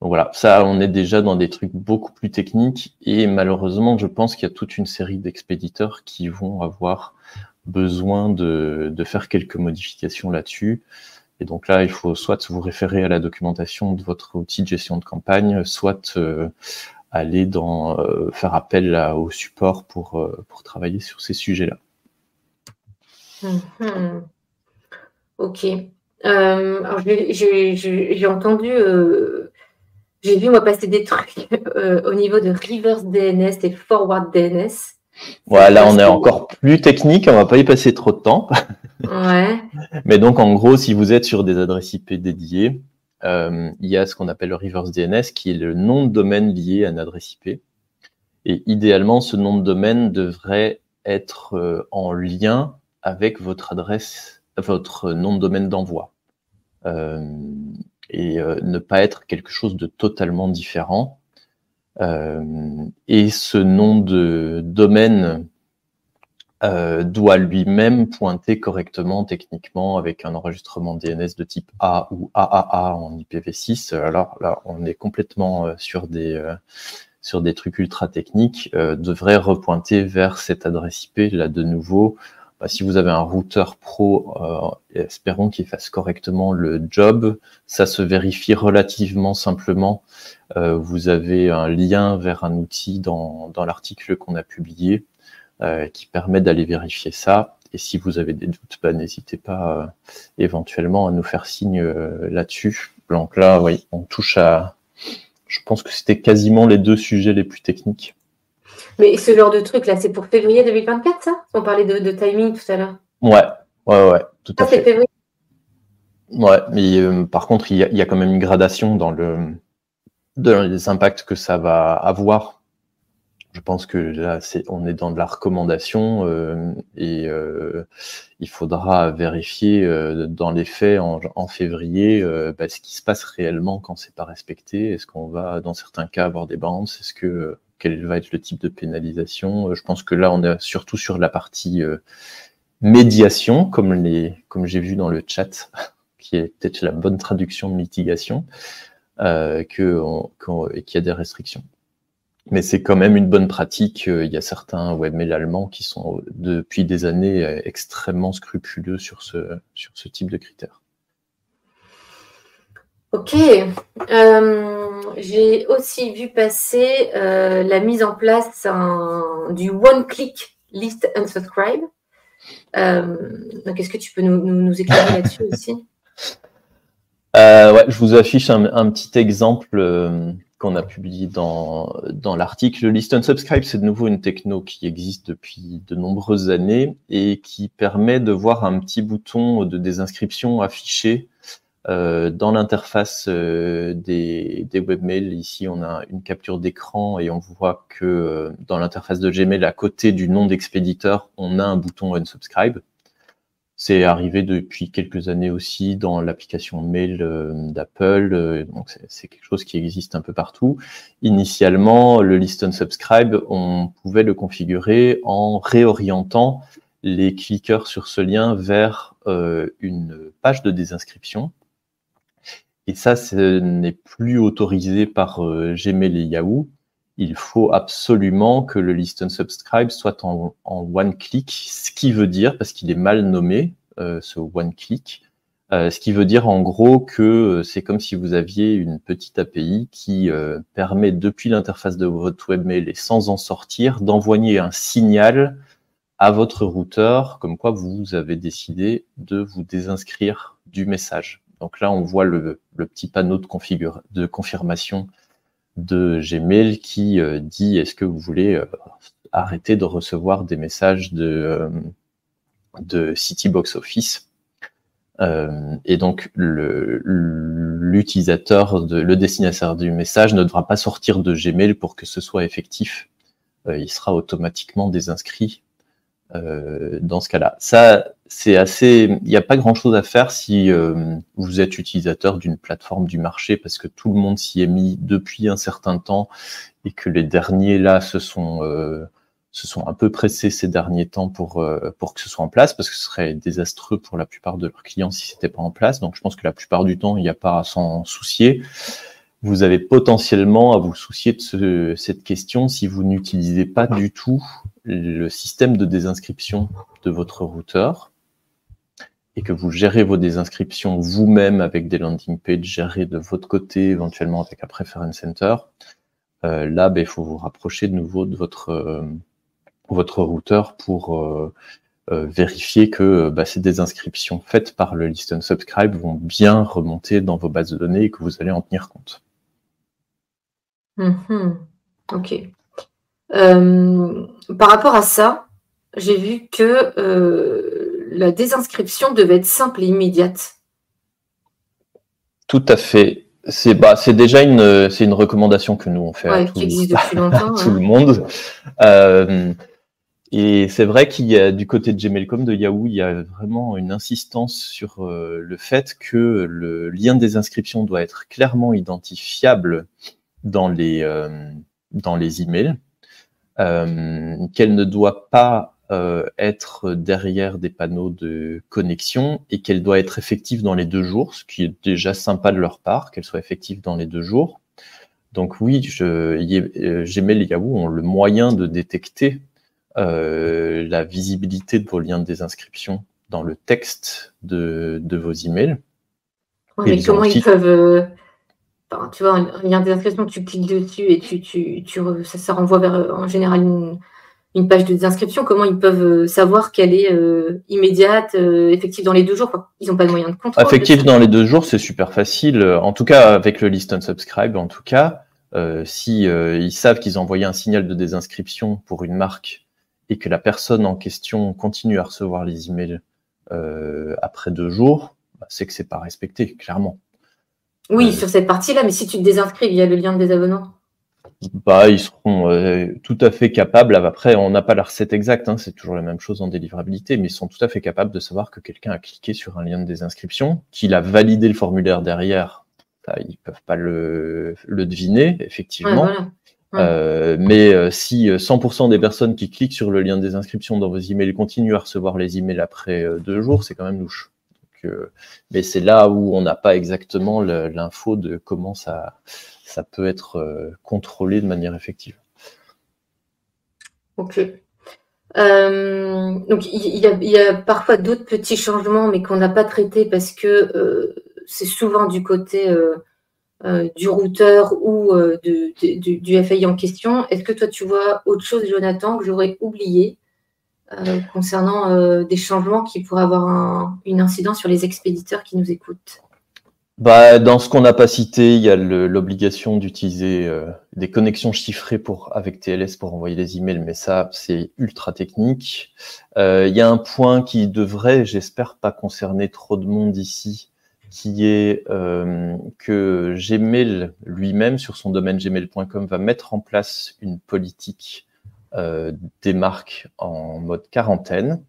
voilà, ça, on est déjà dans des trucs beaucoup plus techniques et malheureusement, je pense qu'il y a toute une série d'expéditeurs qui vont avoir besoin de, faire quelques modifications là-dessus. Et donc là, il faut soit vous référer à la documentation de votre outil de gestion de campagne, soit euh, aller dans euh, faire appel au support pour, euh, pour travailler sur ces sujets-là. Mhm. Ok. alors j'ai entendu j'ai vu, moi, passer des trucs au niveau de reverse DNS et forward DNS. Voilà, on est encore plus technique, on va pas y passer trop de temps. Ouais. Mais donc, en gros, si vous êtes sur des adresses IP dédiées, euh, il y a ce qu'on appelle le reverse DNS, qui est le nom de domaine lié à une adresse IP. Et idéalement, ce nom de domaine devrait être euh, en lien avec votre adresse, votre nom de domaine d'envoi et euh, ne pas être quelque chose de totalement différent. Euh, et ce nom de domaine euh, doit lui-même pointer correctement techniquement avec un enregistrement DNS de type A ou AAA en IPv6. Alors là, on est complètement sur des sur des trucs ultra techniques, devrait repointer vers cette adresse IP là de nouveau si vous avez un routeur pro, euh, espérons qu'il fasse correctement le job. Ça se vérifie relativement simplement. Euh, vous avez un lien vers un outil dans, dans l'article qu'on a publié euh, qui permet d'aller vérifier ça. Et si vous avez des doutes, bah, n'hésitez pas éventuellement à nous faire signe là-dessus. Donc là, oui, on touche à... Je pense que c'était quasiment les deux sujets les plus techniques. Mais ce genre de truc là, c'est pour février 2024, ça? On parlait de, timing tout à l'heure. Ouais, ouais, ouais, tout à fait. Février? Ouais, mais euh, par contre, il y, a, quand même une gradation dans le dans les impacts que ça va avoir. Je pense que là, c'est, on est dans de la recommandation euh, et euh, il faudra vérifier dans les faits en, en février bah, ce qui se passe réellement quand c'est pas respecté. Est-ce qu'on va, dans certains cas, avoir des bandes Est-ce que quel va être le type de pénalisation. Euh, je pense que là, on est surtout sur la partie euh, médiation, comme, les, comme j'ai vu dans le chat, qui est peut-être la bonne traduction de mitigation, euh, que, qu'il y a des restrictions. Mais c'est quand même une bonne pratique. Il y a certains webmails allemands qui sont depuis des années extrêmement scrupuleux sur ce, sur ce type de critères. Ok. J'ai aussi vu passer euh, la mise en place du one-click list unsubscribe. Euh, donc, est-ce que tu peux nous, éclairer là-dessus aussi? Ouais, Je vous affiche un, petit exemple qu'on a publié dans, dans l'article. Le list unsubscribe, c'est de nouveau une techno qui existe depuis de nombreuses années et qui permet de voir un petit bouton de désinscription affiché euh, dans l'interface euh, des, des, webmails, ici, on a une capture d'écran et on voit que euh, dans l'interface de Gmail, à côté du nom d'expéditeur, on a un bouton unsubscribe. C'est arrivé depuis quelques années aussi dans l'application mail d'Apple, donc c'est quelque chose qui existe un peu partout. Initialement, le list unsubscribe, on pouvait le configurer en réorientant les cliqueurs sur ce lien vers une page de désinscription et ça, ce n'est plus autorisé par euh, Gmail et Yahoo. Il faut absolument que le list unsubscribe soit en, one click, ce qui veut dire, parce qu'il est mal nommé, euh, ce one click, euh, ce qui veut dire en gros que c'est comme si vous aviez une petite API qui permet depuis l'interface de votre webmail et sans en sortir d'envoyer un signal à votre routeur comme quoi vous avez décidé de vous désinscrire du message. Donc là, on voit le, petit panneau de, confirmation de Gmail qui euh, dit est-ce que vous voulez euh, arrêter de recevoir des messages de, euh, Citybox Office. et donc l'utilisateur, le destinataire du message ne devra pas sortir de Gmail pour que ce soit effectif. il sera automatiquement désinscrit dans ce cas-là. Ça, c'est assez. Il n'y a pas grand-chose à faire si euh, vous êtes utilisateur d'une plateforme du marché parce que tout le monde s'y est mis depuis un certain temps et que les derniers là se sont euh, un peu pressés ces derniers temps pour euh, pour que ce soit en place parce que ce serait désastreux pour la plupart de leurs clients si c'était pas en place. Donc je pense que la plupart du temps il n'y a pas à s'en soucier. vous avez potentiellement à vous soucier de cette question si vous n'utilisez pas du tout le système de désinscription de votre routeur et que vous gérez vos désinscriptions vous-même avec des landing pages gérées de votre côté, éventuellement avec un preference center. Euh, là, ben, il faut vous rapprocher de nouveau de votre, euh, votre routeur pour euh, vérifier que bah, ces désinscriptions faites par le list and subscribe vont bien remonter dans vos bases de données et que vous allez en tenir compte. Mhm. Ok. Par rapport à ça, j'ai vu que la désinscription devait être simple et immédiate. Tout à fait. C'est bah, déjà une, une recommandation que nous on fait à, tout, le monde. Euh, et c'est vrai qu'il y a du côté de Gmail.com, de Yahoo, il y a vraiment une insistance sur le fait que le lien de désinscription doit être clairement identifiable dans les, euh, dans les emails, euh, qu'elle ne doit pas euh, être derrière des panneaux de connexion et qu'elle doit être effective dans les deux jours, ce qui est déjà sympa de leur part, qu'elle soit effective dans les deux jours. Donc oui, je, Gmail et Yahoo ont le moyen de détecter euh, la visibilité de vos liens de désinscription dans le texte de, de vos emails. mais comment ils peuvent tu vois, un lien d'inscription, tu cliques dessus et tu, tu, tu ça, renvoie vers en général une, page de désinscription. Comment ils peuvent euh, savoir qu'elle est euh, immédiate, euh, effective dans les deux jours Ils n'ont pas de moyen de contrôle. Effective dans les deux jours, c'est super facile. En tout cas, avec le list unsubscribe, en tout cas, si ils savent qu'ils ont envoyé un signal de désinscription pour une marque et que la personne en question continue à recevoir les emails après deux jours, bah, c'est que c'est pas respecté, clairement. Oui, sur cette partie-là, mais si tu te désinscris via le lien de désabonnement bah, ils seront euh, tout à fait capables. Après, on n'a pas la recette exacte, hein, c'est toujours la même chose en délivrabilité, mais ils sont tout à fait capables de savoir que quelqu'un a cliqué sur un lien de désinscription, qu'il a validé le formulaire derrière. Ils ils peuvent pas le, deviner, effectivement. Euh, mais euh, si 100% des personnes qui cliquent sur le lien de désinscription dans vos emails continuent à recevoir les emails après deux jours, c'est quand même louche mais c'est là où on n'a pas exactement l'info de comment ça, ça peut être euh, contrôlé de manière effective. Ok. Euh, donc il y, a, parfois d'autres petits changements, mais qu'on n'a pas traités parce que euh, c'est souvent du côté du routeur ou du, FAI en question. Est-ce que toi tu vois autre chose, Jonathan, que j'aurais oublié concernant des changements qui pourraient avoir une incidence sur les expéditeurs qui nous écoutent? Bah, Dans ce qu'on n'a pas cité, il y a l'obligation d'utiliser euh, des connexions chiffrées pour, avec TLS pour envoyer des emails, mais ça, c'est ultra technique. il y a un point qui devrait, j'espère, pas concerner trop de monde ici, qui est que Gmail lui-même, sur son domaine gmail.com, va mettre en place une politique euh, des marques en mode quarantaine,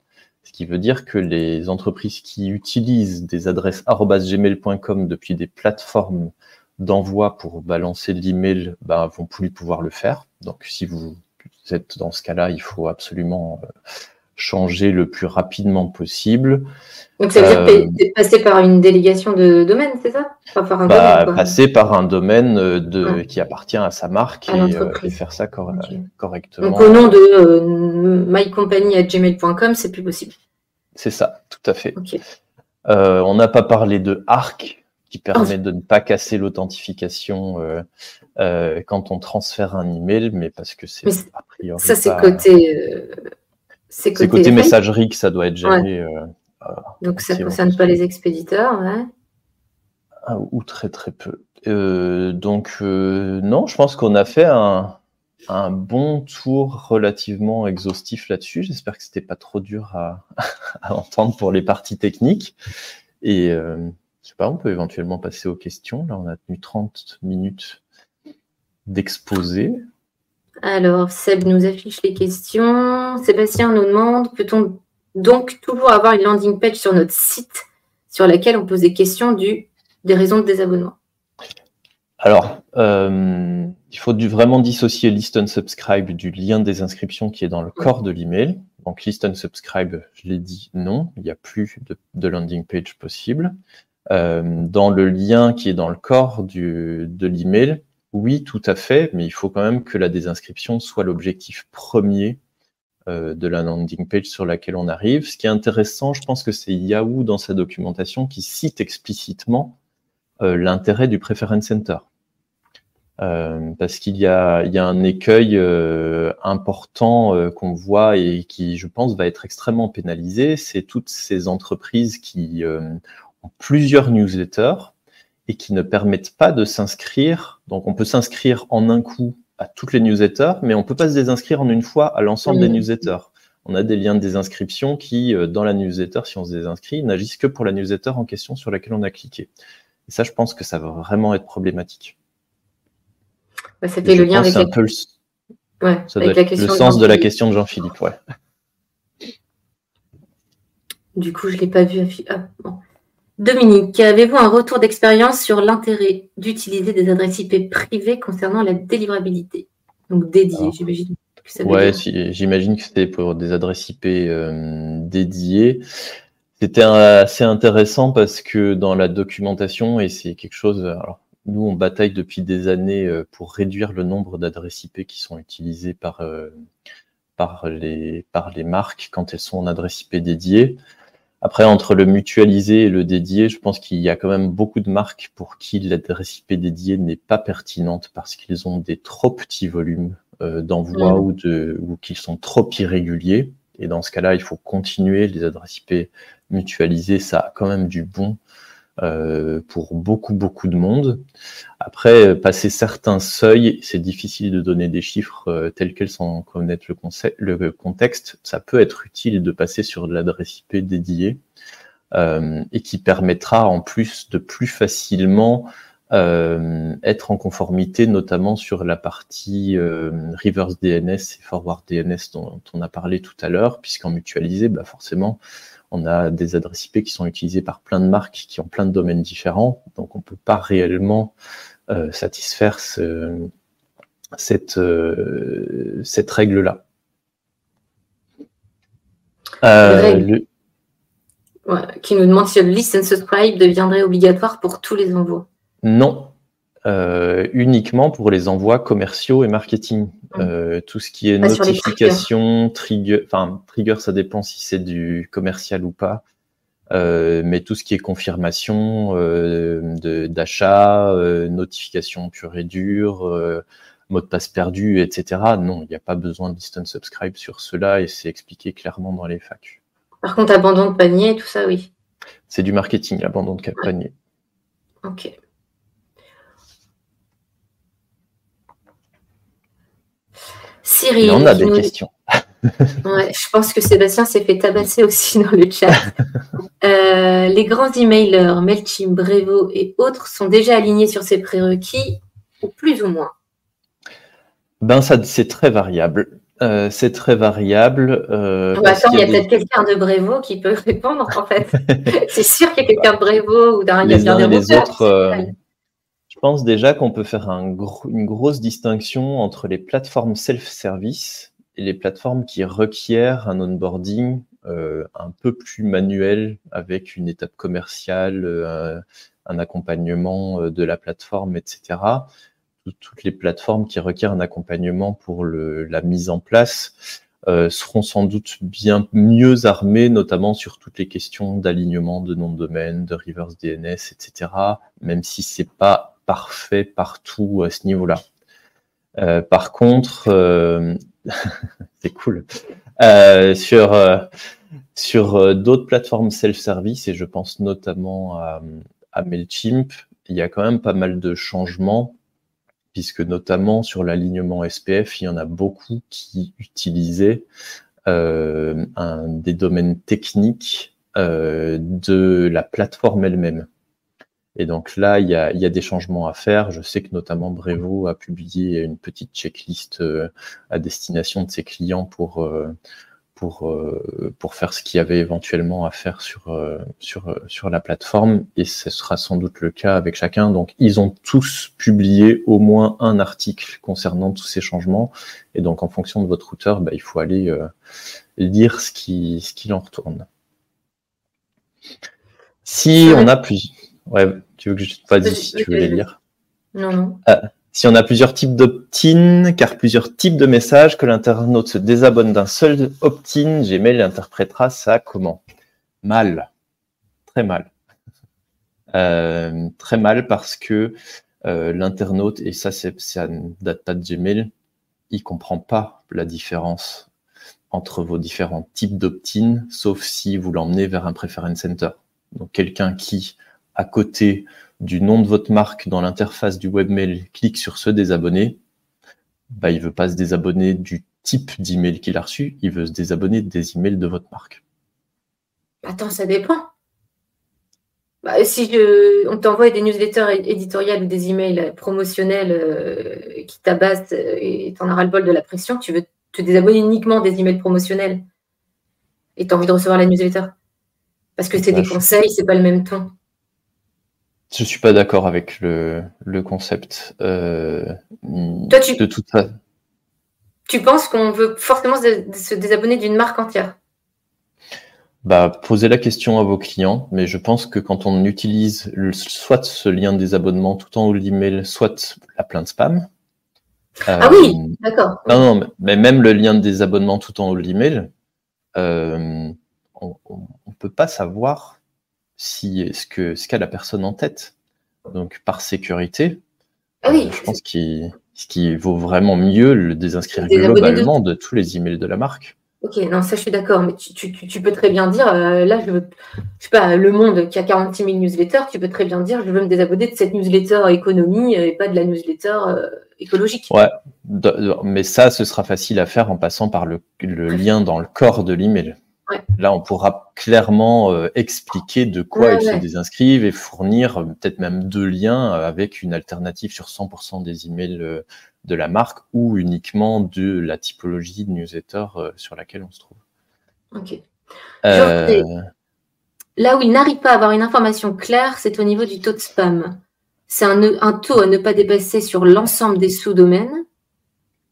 ce qui veut dire que les entreprises qui utilisent des adresses gmail.com depuis des plateformes d'envoi pour balancer l'email bah, vont plus pouvoir le faire. Donc si vous êtes dans ce cas-là, il faut absolument euh, changer le plus rapidement possible. Donc ça veut dire euh, passer par une délégation de domaine, c'est ça? Par un bah, domaine, Passer par un domaine euh, de, qui appartient à sa marque euh, et, faire ça correctement. Donc au nom de mycompany.gmail.com, c'est plus possible. C'est ça, tout à fait. on n'a pas parlé de ARC, qui permet de ne pas casser l'authentification quand on transfère un email, mais parce que c'est a priori. Ça, c'est côté c'est côté, messagerie que ça doit être géré. Euh, Donc ça ne concerne pas les expéditeurs, ouais. Ah, ou très très peu. Euh, donc euh, non, je pense qu'on a fait un, bon tour relativement exhaustif là-dessus. J'espère que c'était pas trop dur à, entendre pour les parties techniques. Et je sais pas, on peut éventuellement passer aux questions. Là, on a tenu 30 minutes d'exposé. Alors, Seb nous affiche les questions. Sébastien nous demande, peut-on donc toujours avoir une landing page sur notre site sur laquelle on pose des questions du, des raisons de désabonnement? Alors, euh, il faut vraiment dissocier list unsubscribe du lien des inscriptions qui est dans le corps de l'email. Donc, list unsubscribe, je l'ai dit, non, il n'y a plus de, landing page possible. dans le lien qui est dans le corps du, de l'email, oui, tout à fait, mais il faut quand même que la désinscription soit l'objectif premier de la landing page sur laquelle on arrive. Ce qui est intéressant, je pense que c'est Yahoo dans sa documentation qui cite explicitement l'intérêt du Preference Center. Euh, parce qu'il y a, un écueil euh, important euh, qu'on voit et qui, je pense, va être extrêmement pénalisé. C'est toutes ces entreprises qui ont plusieurs newsletters et qui ne permettent pas de s'inscrire. Donc, on peut s'inscrire en un coup à toutes les newsletters, mais on peut pas se désinscrire en une fois à l'ensemble des newsletters. On a des liens de désinscription qui, dans la newsletter, si on se désinscrit, n'agissent que pour la newsletter en question sur laquelle on a cliqué. Et ça, je pense que ça va vraiment être problématique. Bah, c'était le lien avec, le... sens de la question de Jean-Philippe. Ouais. Du coup, je ne l'ai pas vu. Ah, Dominique, avez-vous un retour d'expérience sur l'intérêt d'utiliser des adresses IP privées concernant la délivrabilité? Donc dédiées, j'imagine. Ouais, j'imagine que c'était pour des adresses IP euh, dédiées. C'était assez intéressant parce que dans la documentation, et c'est quelque chose, alors nous, on bataille depuis des années euh, pour réduire le nombre d'adresses IP qui sont utilisées par, euh, par, les, par les marques quand elles sont en adresse IP dédiée. Après, entre le mutualisé et le dédié, je pense qu'il y a quand même beaucoup de marques pour qui l'adresse IP dédiée n'est pas pertinente parce qu'ils ont des trop petits volumes euh, d'envoi ou, de, ou qu'ils sont trop irréguliers. Et dans ce cas-là, il faut continuer les adresses IP mutualisées. Ça a quand même du bon euh, pour beaucoup, beaucoup de monde. Après, passer certains seuils, c'est difficile de donner des chiffres euh, tels quels sans connaître le, concept, le contexte. Ça peut être utile de passer sur l'adresse IP dédiée euh, et qui permettra en plus de plus facilement euh, être en conformité, notamment sur la partie euh, reverse DNS et forward DNS dont, on a parlé tout à l'heure, puisqu'en mutualisé, bah forcément, on a des adresses IP qui sont utilisées par plein de marques qui ont plein de domaines différents, donc on ne peut pas réellement euh, satisfaire cette, euh, cette règle-là. Euh, qui nous demande si le list and subscribe deviendrait obligatoire pour tous les envois. Non, euh, uniquement pour les envois commerciaux et marketing. Mmh. Euh, tout ce qui est notification, trigger, enfin trigger, ça dépend si c'est du commercial ou pas. Euh, mais tout ce qui est confirmation d'achat, notification pure et dure, mot de passe perdu, etc. Non, il n'y a pas besoin de distance subscribe sur cela et c'est expliqué clairement dans les FAQ. Par contre, abandon de panier, tout ça, oui. C'est du marketing, abandon de panier. Ok. Cyril. On a des questions. je pense que Sébastien s'est fait tabasser aussi dans le chat. Euh, les grands emailers, MailChimp, Brevo et autres sont déjà alignés sur ces prérequis, ou plus ou moins? Ben, ça, c'est très variable. Euh, c'est très variable. Euh, attends, il y a, peut-être quelqu'un de Brevo qui peut répondre, en fait. c'est sûr qu'il y a quelqu'un de Brevo ou d'un les uns les autres. Pense déjà qu'on peut faire une grosse distinction entre les plateformes self-service et les plateformes qui requièrent un onboarding euh, un peu plus manuel avec une étape commerciale, euh, un accompagnement euh, de la plateforme, etc. Toutes les plateformes qui requièrent un accompagnement pour la mise en place seront sans doute bien mieux armées, notamment sur toutes les questions d'alignement de nom de domaine, de reverse DNS, etc. Même si c'est pas parfait partout à ce niveau-là. Euh, par contre, euh, c'est cool. Euh, sur sur d'autres plateformes self-service, et je pense notamment à, à, Mailchimp, il y a quand même pas mal de changements, puisque notamment sur l'alignement SPF, il y en a beaucoup qui utilisaient un, des domaines techniques de la plateforme elle-même. Et donc là, il y, a, des changements à faire. Je sais que notamment Brevo a publié une petite checklist euh, à destination de ses clients pour, euh, pour, euh, pour faire ce qu'il y avait éventuellement à faire sur, sur, sur la plateforme. Et ce sera sans doute le cas avec chacun. Donc, ils ont tous publié au moins un article concernant tous ces changements. Et donc, en fonction de votre routeur, bah, il faut aller lire ce qui, ce qu'il en retourne. Si on a plus Ouais, tu veux que je te pas dit si tu veux les lire Non, non. Ah, si on a plusieurs types d'opt-in, car plusieurs types de messages, que l'internaute se désabonne d'un seul opt-in, Gmail interprétera ça comment? Mal. Très mal. Euh, très mal parce que euh, l'internaute, et ça, ça ne date pas de Gmail, il comprend pas la différence entre vos différents types d'opt-in, sauf si vous l'emmenez vers un preference center. Donc quelqu'un qui, à côté du nom de votre marque dans l'interface du webmail, clique sur se désabonner, bah, il veut pas se désabonner du type d'email qu'il a reçu, il veut se désabonner des emails de votre marque. Attends, ça dépend. Bah, si on t'envoie des newsletters éditoriales ou des emails promotionnels euh, qui tabassent euh, et t'en auras le bol de la pression, tu veux te désabonner uniquement des emails promotionnels et tu as envie de recevoir la newsletter. Parce que c'est des conseils, c'est pas le même ton. Je suis pas d'accord avec le, concept. Euh, Toi, tu, de toute façon. Tu penses qu'on veut forcément se désabonner d'une marque entière? Bah, posez la question à vos clients, mais je pense que quand on utilise soit ce lien de désabonnement tout en haut de l'email, soit la plainte spam. ah oui, euh, d'accord. Non, non, mais même le lien de désabonnement tout en haut de l'email, euh, on ne peut pas savoir si ce que ce qu'a la personne en tête. Donc par sécurité, ah oui. je pense qu'il qui vaut vraiment mieux le désinscrire globalement de... de tous les emails de la marque. Ok, non, ça je suis d'accord, mais tu, peux très bien dire, euh, là, je veux, je sais pas, Le Monde qui a 46 000 newsletters, tu peux très bien dire, je veux me désabonner de cette newsletter économie et pas de la newsletter euh, écologique. Ouais, mais ça, ce sera facile à faire en passant par le, lien dans le corps de l'email. Là, on pourra clairement euh, expliquer de quoi ils se désinscrivent et fournir peut-être même deux liens avec une alternative sur 100% des emails de la marque ou uniquement de la typologie de newsletter euh, sur laquelle on se trouve. Ok. Euh, là où il n'arrive pas à avoir une information claire, c'est au niveau du taux de spam. C'est un, taux à ne pas dépasser sur l'ensemble des sous-domaines.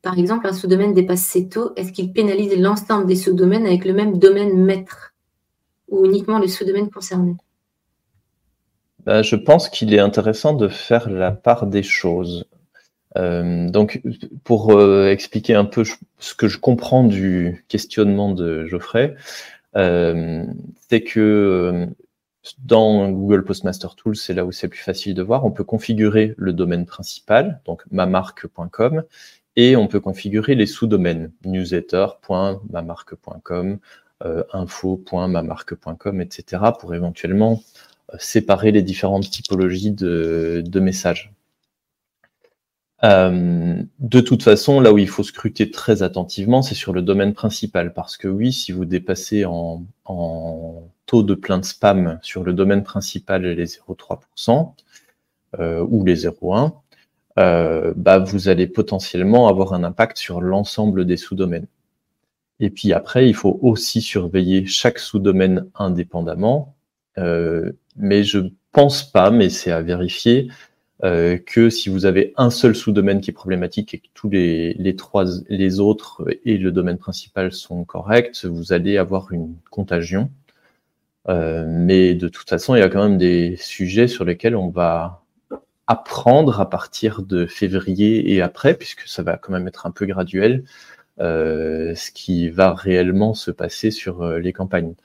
Par exemple, un sous-domaine dépasse ces taux. Est-ce qu'il pénalise l'ensemble des sous-domaines avec le même domaine maître ou uniquement les sous-domaines concernés? Bah, Je pense qu'il est intéressant de faire la part des choses. Euh, donc, pour euh, expliquer un peu ce que je comprends du questionnement de Geoffrey, euh, c'est que dans Google Postmaster Tools, c'est là où c'est plus facile de voir, on peut configurer le domaine principal, donc mamarque.com, et on peut configurer les sous-domaines, newsletter.mamarque.com, info.mamarque.com, etc., pour éventuellement séparer les différentes typologies de, de messages. Euh, de toute façon, là où il faut scruter très attentivement, c'est sur le domaine principal. Parce que oui, si vous dépassez en, taux de plainte spam sur le domaine principal les 0,3% euh, ou les 0,1%, euh, bah, vous allez potentiellement avoir un impact sur l'ensemble des sous-domaines. Et puis après, il faut aussi surveiller chaque sous-domaine indépendamment. mais je pense pas, mais c'est à vérifier, euh, que si vous avez un seul sous-domaine qui est problématique et que tous les, les, trois, les autres et le domaine principal sont corrects, vous allez avoir une contagion. Euh, mais de toute façon, il y a quand même des sujets sur lesquels on va apprendre à partir de février et après, puisque ça va quand même être un peu graduel, euh, ce qui va réellement se passer sur euh, les campagnes.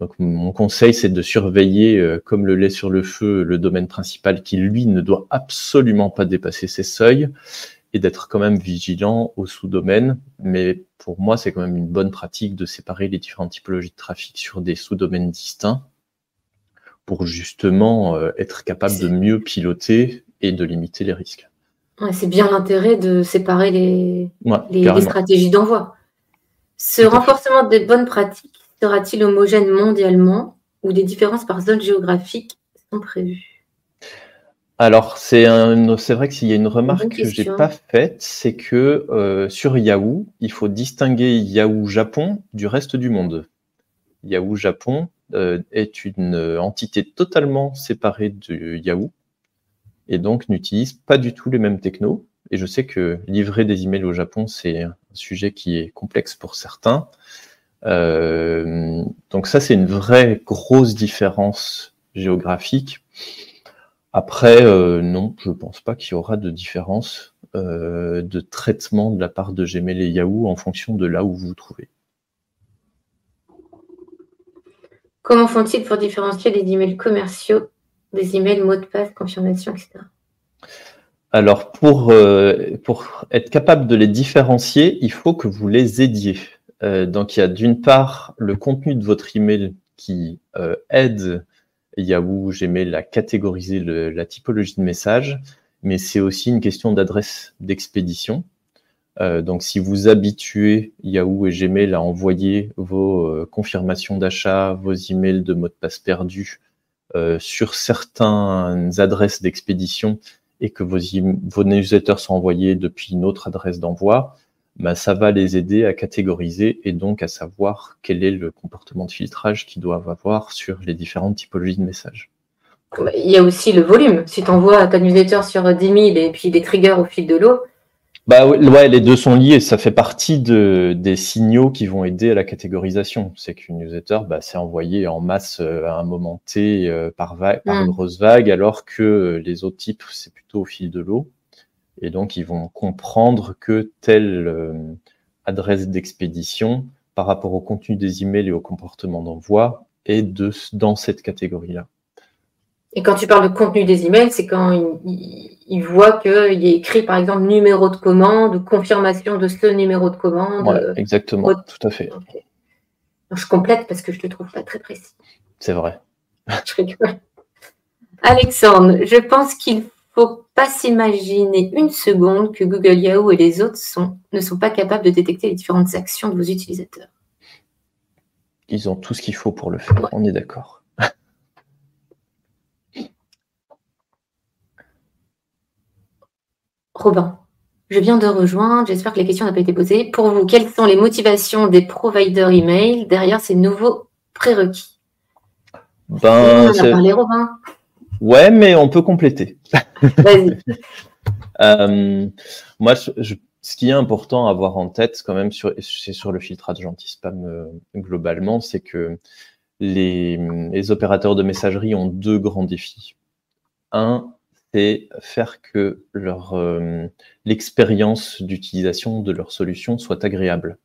Donc mon conseil, c'est de surveiller euh, comme le lait sur le feu le domaine principal qui, lui, ne doit absolument pas dépasser ses seuils et d'être quand même vigilant au sous-domaine. Mais pour moi, c'est quand même une bonne pratique de séparer les différentes typologies de trafic sur des sous-domaines distincts pour justement euh, être capable de mieux piloter et de limiter les risques. c'est bien l'intérêt de séparer les, les stratégies d'envoi. Ce renforcement des bonnes pratiques Sera-t-il homogène mondialement ou des différences par zone géographique sont prévues? Alors, c'est vrai que s'il y a une remarque que je n'ai pas faite, c'est que euh, sur Yahoo, il faut distinguer Yahoo Japon du reste du monde. Yahoo Japon est une entité totalement séparée de Yahoo et donc n'utilise pas du tout les mêmes technos. Et je sais que livrer des emails au Japon, c'est un sujet qui est complexe pour certains. Euh, donc ça, c'est une vraie grosse différence géographique. Après, non, je ne pense pas qu'il y aura de différence de traitement de la part de Gmail et Yahoo en fonction de là où vous vous trouvez. Comment font-ils pour différencier les emails commerciaux des emails mots de passe, confirmation, etc. Alors, pour, euh, pour être capable de les différencier, il faut que vous les aidiez. Euh, donc, il y a d'une part le contenu de votre email qui euh, aide Yahoo, Gmail à catégoriser la typologie de message, mais c'est aussi une question d'adresse d'expédition. Donc, si vous habituez Yahoo et Gmail à envoyer vos confirmations d'achat, vos emails de mots de passe perdus sur certaines adresses d'expédition et que vos, vos newsletters sont envoyés depuis une autre adresse d'envoi, bah, ça va les aider à catégoriser et donc à savoir quel est le comportement de filtrage qu'ils doivent avoir sur les différentes typologies de messages. Il y a aussi le volume. Si tu envoies ta newsletter sur 10 000 et puis des triggers au fil de l'eau, bah ouais, les deux sont liés. Ça fait partie de, des signaux qui vont aider à la catégorisation. C'est qu'une newsletter, bah, c'est envoyé en masse euh, à un moment T euh, par, vague, par mm. grosse vague, alors que les autres types, c'est plutôt au fil de l'eau. Et donc, ils vont comprendre que telle euh, adresse d'expédition, par rapport au contenu des emails et au comportement d'envoi, est de, dans cette catégorie-là. Et quand tu parles de contenu des emails, c'est quand il, voit qu'il est écrit, par exemple, numéro de commande, confirmation de ce numéro de commande. Ouais, exactement, tout à fait. je complète parce que je ne te trouve pas très précis. C'est vrai. je rigole. Alexandre, je pense qu'il ne faut pas s'imaginer une seconde que Google, Yahoo et les autres sont, ne sont pas capables de détecter les différentes actions de vos utilisateurs. Ils ont tout ce qu'il faut pour le faire, on est d'accord. Robin, je viens de rejoindre. J'espère que la question n'a pas été posée. Pour vous, quelles sont les motivations des providers email derrière ces nouveaux prérequis? Ben, On a parlé, Robin? Ouais, mais on peut compléter. Vas-y. Euh, moi, ce qui est important à avoir en tête, quand même, sur, c'est sur le filtrage anti-spam euh, globalement, c'est que les, les opérateurs de messagerie ont deux grands défis. Un, c'est faire que leur euh, l'expérience d'utilisation de leur solution soit agréable.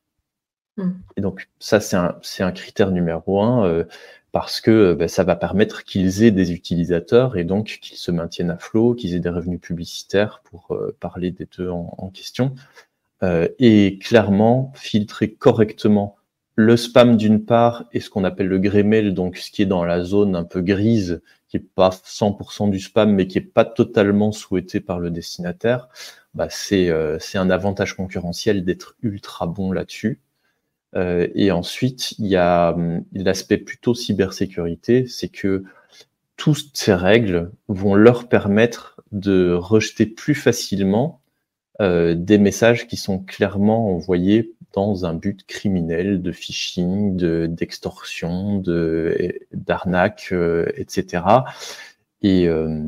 Hmm. Et donc ça, c'est un, un, critère numéro un euh, parce que ben, ça va permettre qu'ils aient des utilisateurs et donc qu'ils se maintiennent à flot, qu'ils aient des revenus publicitaires pour euh, parler des deux en, en question. et clairement, filtrer correctement le spam d'une part et ce qu'on appelle le grey donc ce qui est dans la zone un peu grise qui est pas 100% du spam, mais qui est pas totalement souhaité par le destinataire, bah c'est euh, un avantage concurrentiel d'être ultra bon là-dessus. Euh, et ensuite, il y a hum, l'aspect plutôt cybersécurité, c'est que toutes ces règles vont leur permettre de rejeter plus facilement euh, des messages qui sont clairement envoyés dans un but criminel de phishing, d'extorsion, de, d'arnaque, euh, etc. Et euh,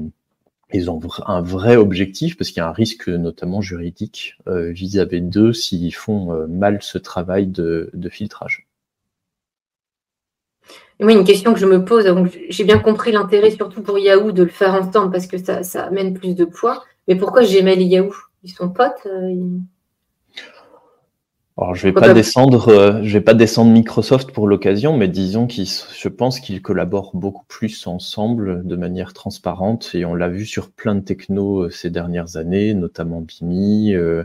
ils ont un vrai objectif parce qu'il y a un risque notamment juridique euh, vis-à-vis d'eux s'ils font mal ce travail de, filtrage. Oui, une question que je me pose, j'ai bien compris l'intérêt surtout pour Yahoo de le faire ensemble parce que ça, ça amène plus de poids. Mais pourquoi Gmail et Yahoo? Ils sont potes alors, je vais pas descendre, euh, je vais pas descendre Microsoft pour l'occasion, mais disons qu'ils, je pense qu'ils collaborent beaucoup plus ensemble de manière transparente et on l'a vu sur plein de technos euh, ces dernières années, notamment Bimi euh,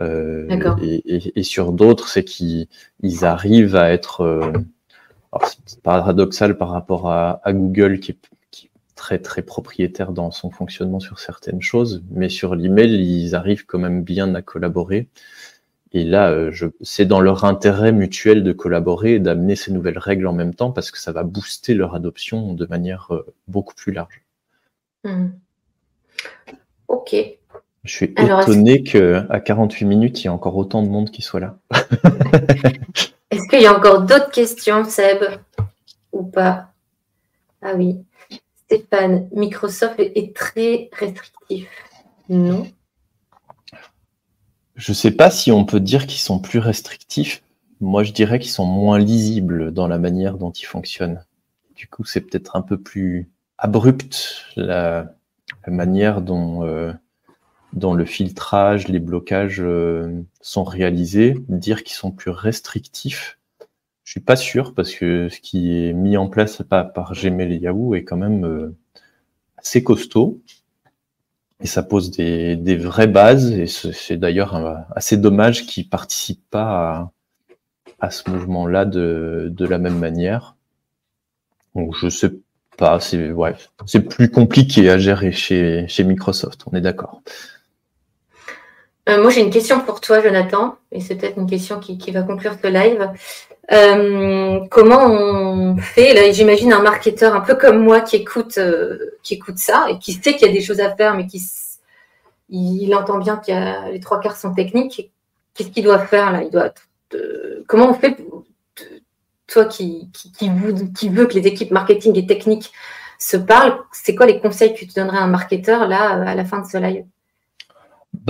et, sur d'autres, c'est qu'ils arrivent à être paradoxal par rapport à, Google qui est, qui est, très très propriétaire dans son fonctionnement sur certaines choses, mais sur l'email ils arrivent quand même bien à collaborer. Et là, euh, c'est dans leur intérêt mutuel de collaborer et d'amener ces nouvelles règles en même temps parce que ça va booster leur adoption de manière euh, beaucoup plus large. Hmm. Ok. Je suis étonné qu'à 48 minutes, il y ait encore autant de monde qui soit là. Est-ce qu'il y a encore d'autres questions, Seb? Ou pas? Ah oui. Stéphane, Microsoft est très restrictif. Non? Je ne sais pas si on peut dire qu'ils sont plus restrictifs. Moi, je dirais qu'ils sont moins lisibles dans la manière dont ils fonctionnent. Du coup, c'est peut-être un peu plus abrupt la, manière dont, dont le filtrage, les blocages sont réalisés, dire qu'ils sont plus restrictifs. Je suis pas sûr parce que ce qui est mis en place par, par Gmail et Yahoo est quand même assez costaud. Et ça pose des, des vraies bases. Et c'est d'ailleurs assez dommage qu'ils participent pas à, à ce mouvement-là de, de, la même manière. Donc je sais pas, c'est ouais, c'est plus compliqué à gérer chez, chez Microsoft, on est d'accord. Euh, moi j'ai une question pour toi, Jonathan, et c'est peut-être une question qui, qui, va conclure ce live. Euh, comment on fait Là, j'imagine un marketeur un peu comme moi qui écoute, euh, qui écoute ça et qui sait qu'il y a des choses à faire, mais qui il, entend bien qu'il y a les trois quarts sont techniques. Qu'est-ce qu'il doit faire là? Il doit comment on fait toi qui, qui, qui, veut, que les équipes marketing et techniques se parlent C'est quoi les conseils que tu donnerais à un marketeur là à la fin de ce live?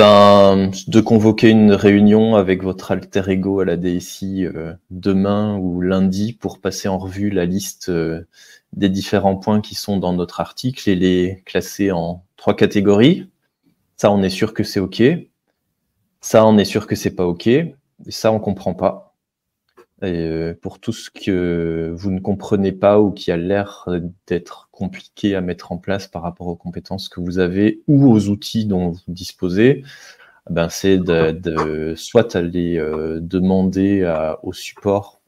Ben, de convoquer une réunion avec votre alter ego à la DSI euh, demain ou lundi pour passer en revue la liste euh, des différents points qui sont dans notre article et les classer en trois catégories. Ça, on est sûr que c'est OK. Ça, on est sûr que c'est pas OK. Et ça, on comprend pas. Euh, pour tout ce que vous ne comprenez pas ou qui a l'air d'être compliqué à mettre en place par rapport aux compétences que vous avez ou aux outils dont vous disposez, ben c'est de, soit aller euh, demander au support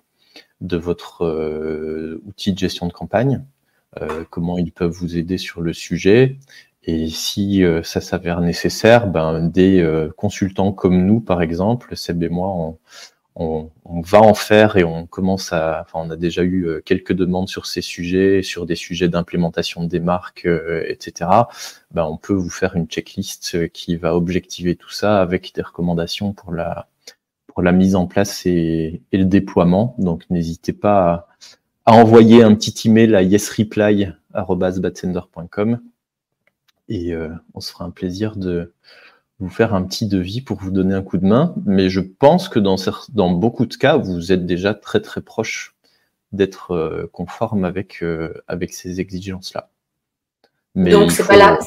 de votre euh, outil de gestion de campagne, comment ils peuvent vous aider sur le sujet. Et si ça s'avère nécessaire, ben, des consultants comme nous, par exemple, Seb et moi, on, on, va en faire et on commence à. Enfin, on a déjà eu euh, quelques demandes sur ces sujets, sur des sujets d'implémentation des marques, euh, etc. Ben, on peut vous faire une checklist euh, qui va objectiver tout ça avec des recommandations pour la pour la mise en place et, le déploiement. Donc, n'hésitez pas à, envoyer un petit email à yesreply@batsender.com et on se fera un plaisir de vous faire un petit devis pour vous donner un coup de main. Mais je pense que dans, dans beaucoup de cas, vous êtes déjà très très proche d'être euh, conforme avec, euh, avec ces exigences-là. Donc c'est pas là,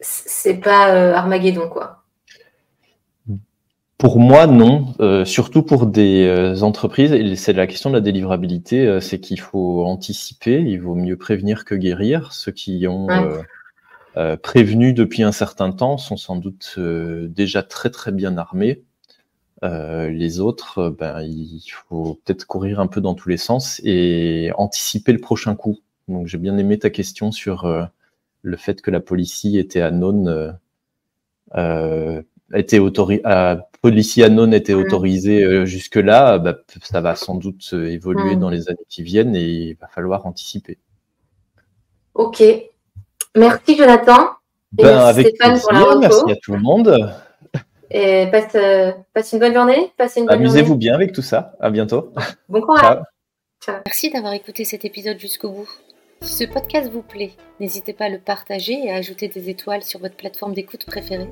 c'est pas euh, Armageddon quoi. Pour moi, non. surtout pour des entreprises, et c'est la question de la délivrabilité, c'est qu'il faut anticiper, il vaut mieux prévenir que guérir. Ceux qui ont euh, prévenus depuis un certain temps sont sans doute euh, déjà très très bien armés. Euh, les autres, ben, il faut peut-être courir un peu dans tous les sens et anticiper le prochain coup. Donc j'ai bien aimé ta question sur le fait que la police était à non était autorisé, policy non était autorisé jusque là, bah, ça va sans doute évoluer dans les années qui viennent et il va falloir anticiper. Ok, Merci Jonathan. Ben, avec Stéphane pour la Merci à tout le monde. Et passe, euh, passe une bonne journée. Amusez-vous bien avec tout ça. À bientôt. Bon courage. Merci d'avoir écouté cet épisode jusqu'au bout. Si ce podcast vous plaît, n'hésitez pas à le partager et à ajouter des étoiles sur votre plateforme d'écoute préférée.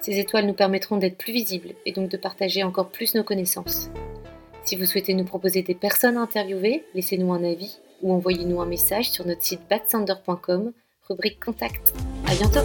Ces étoiles nous permettront d'être plus visibles et donc de partager encore plus nos connaissances. Si vous souhaitez nous proposer des personnes à interviewer, laissez-nous un avis ou envoyez-nous un message sur notre site batsander.com rubrique contact. À bientôt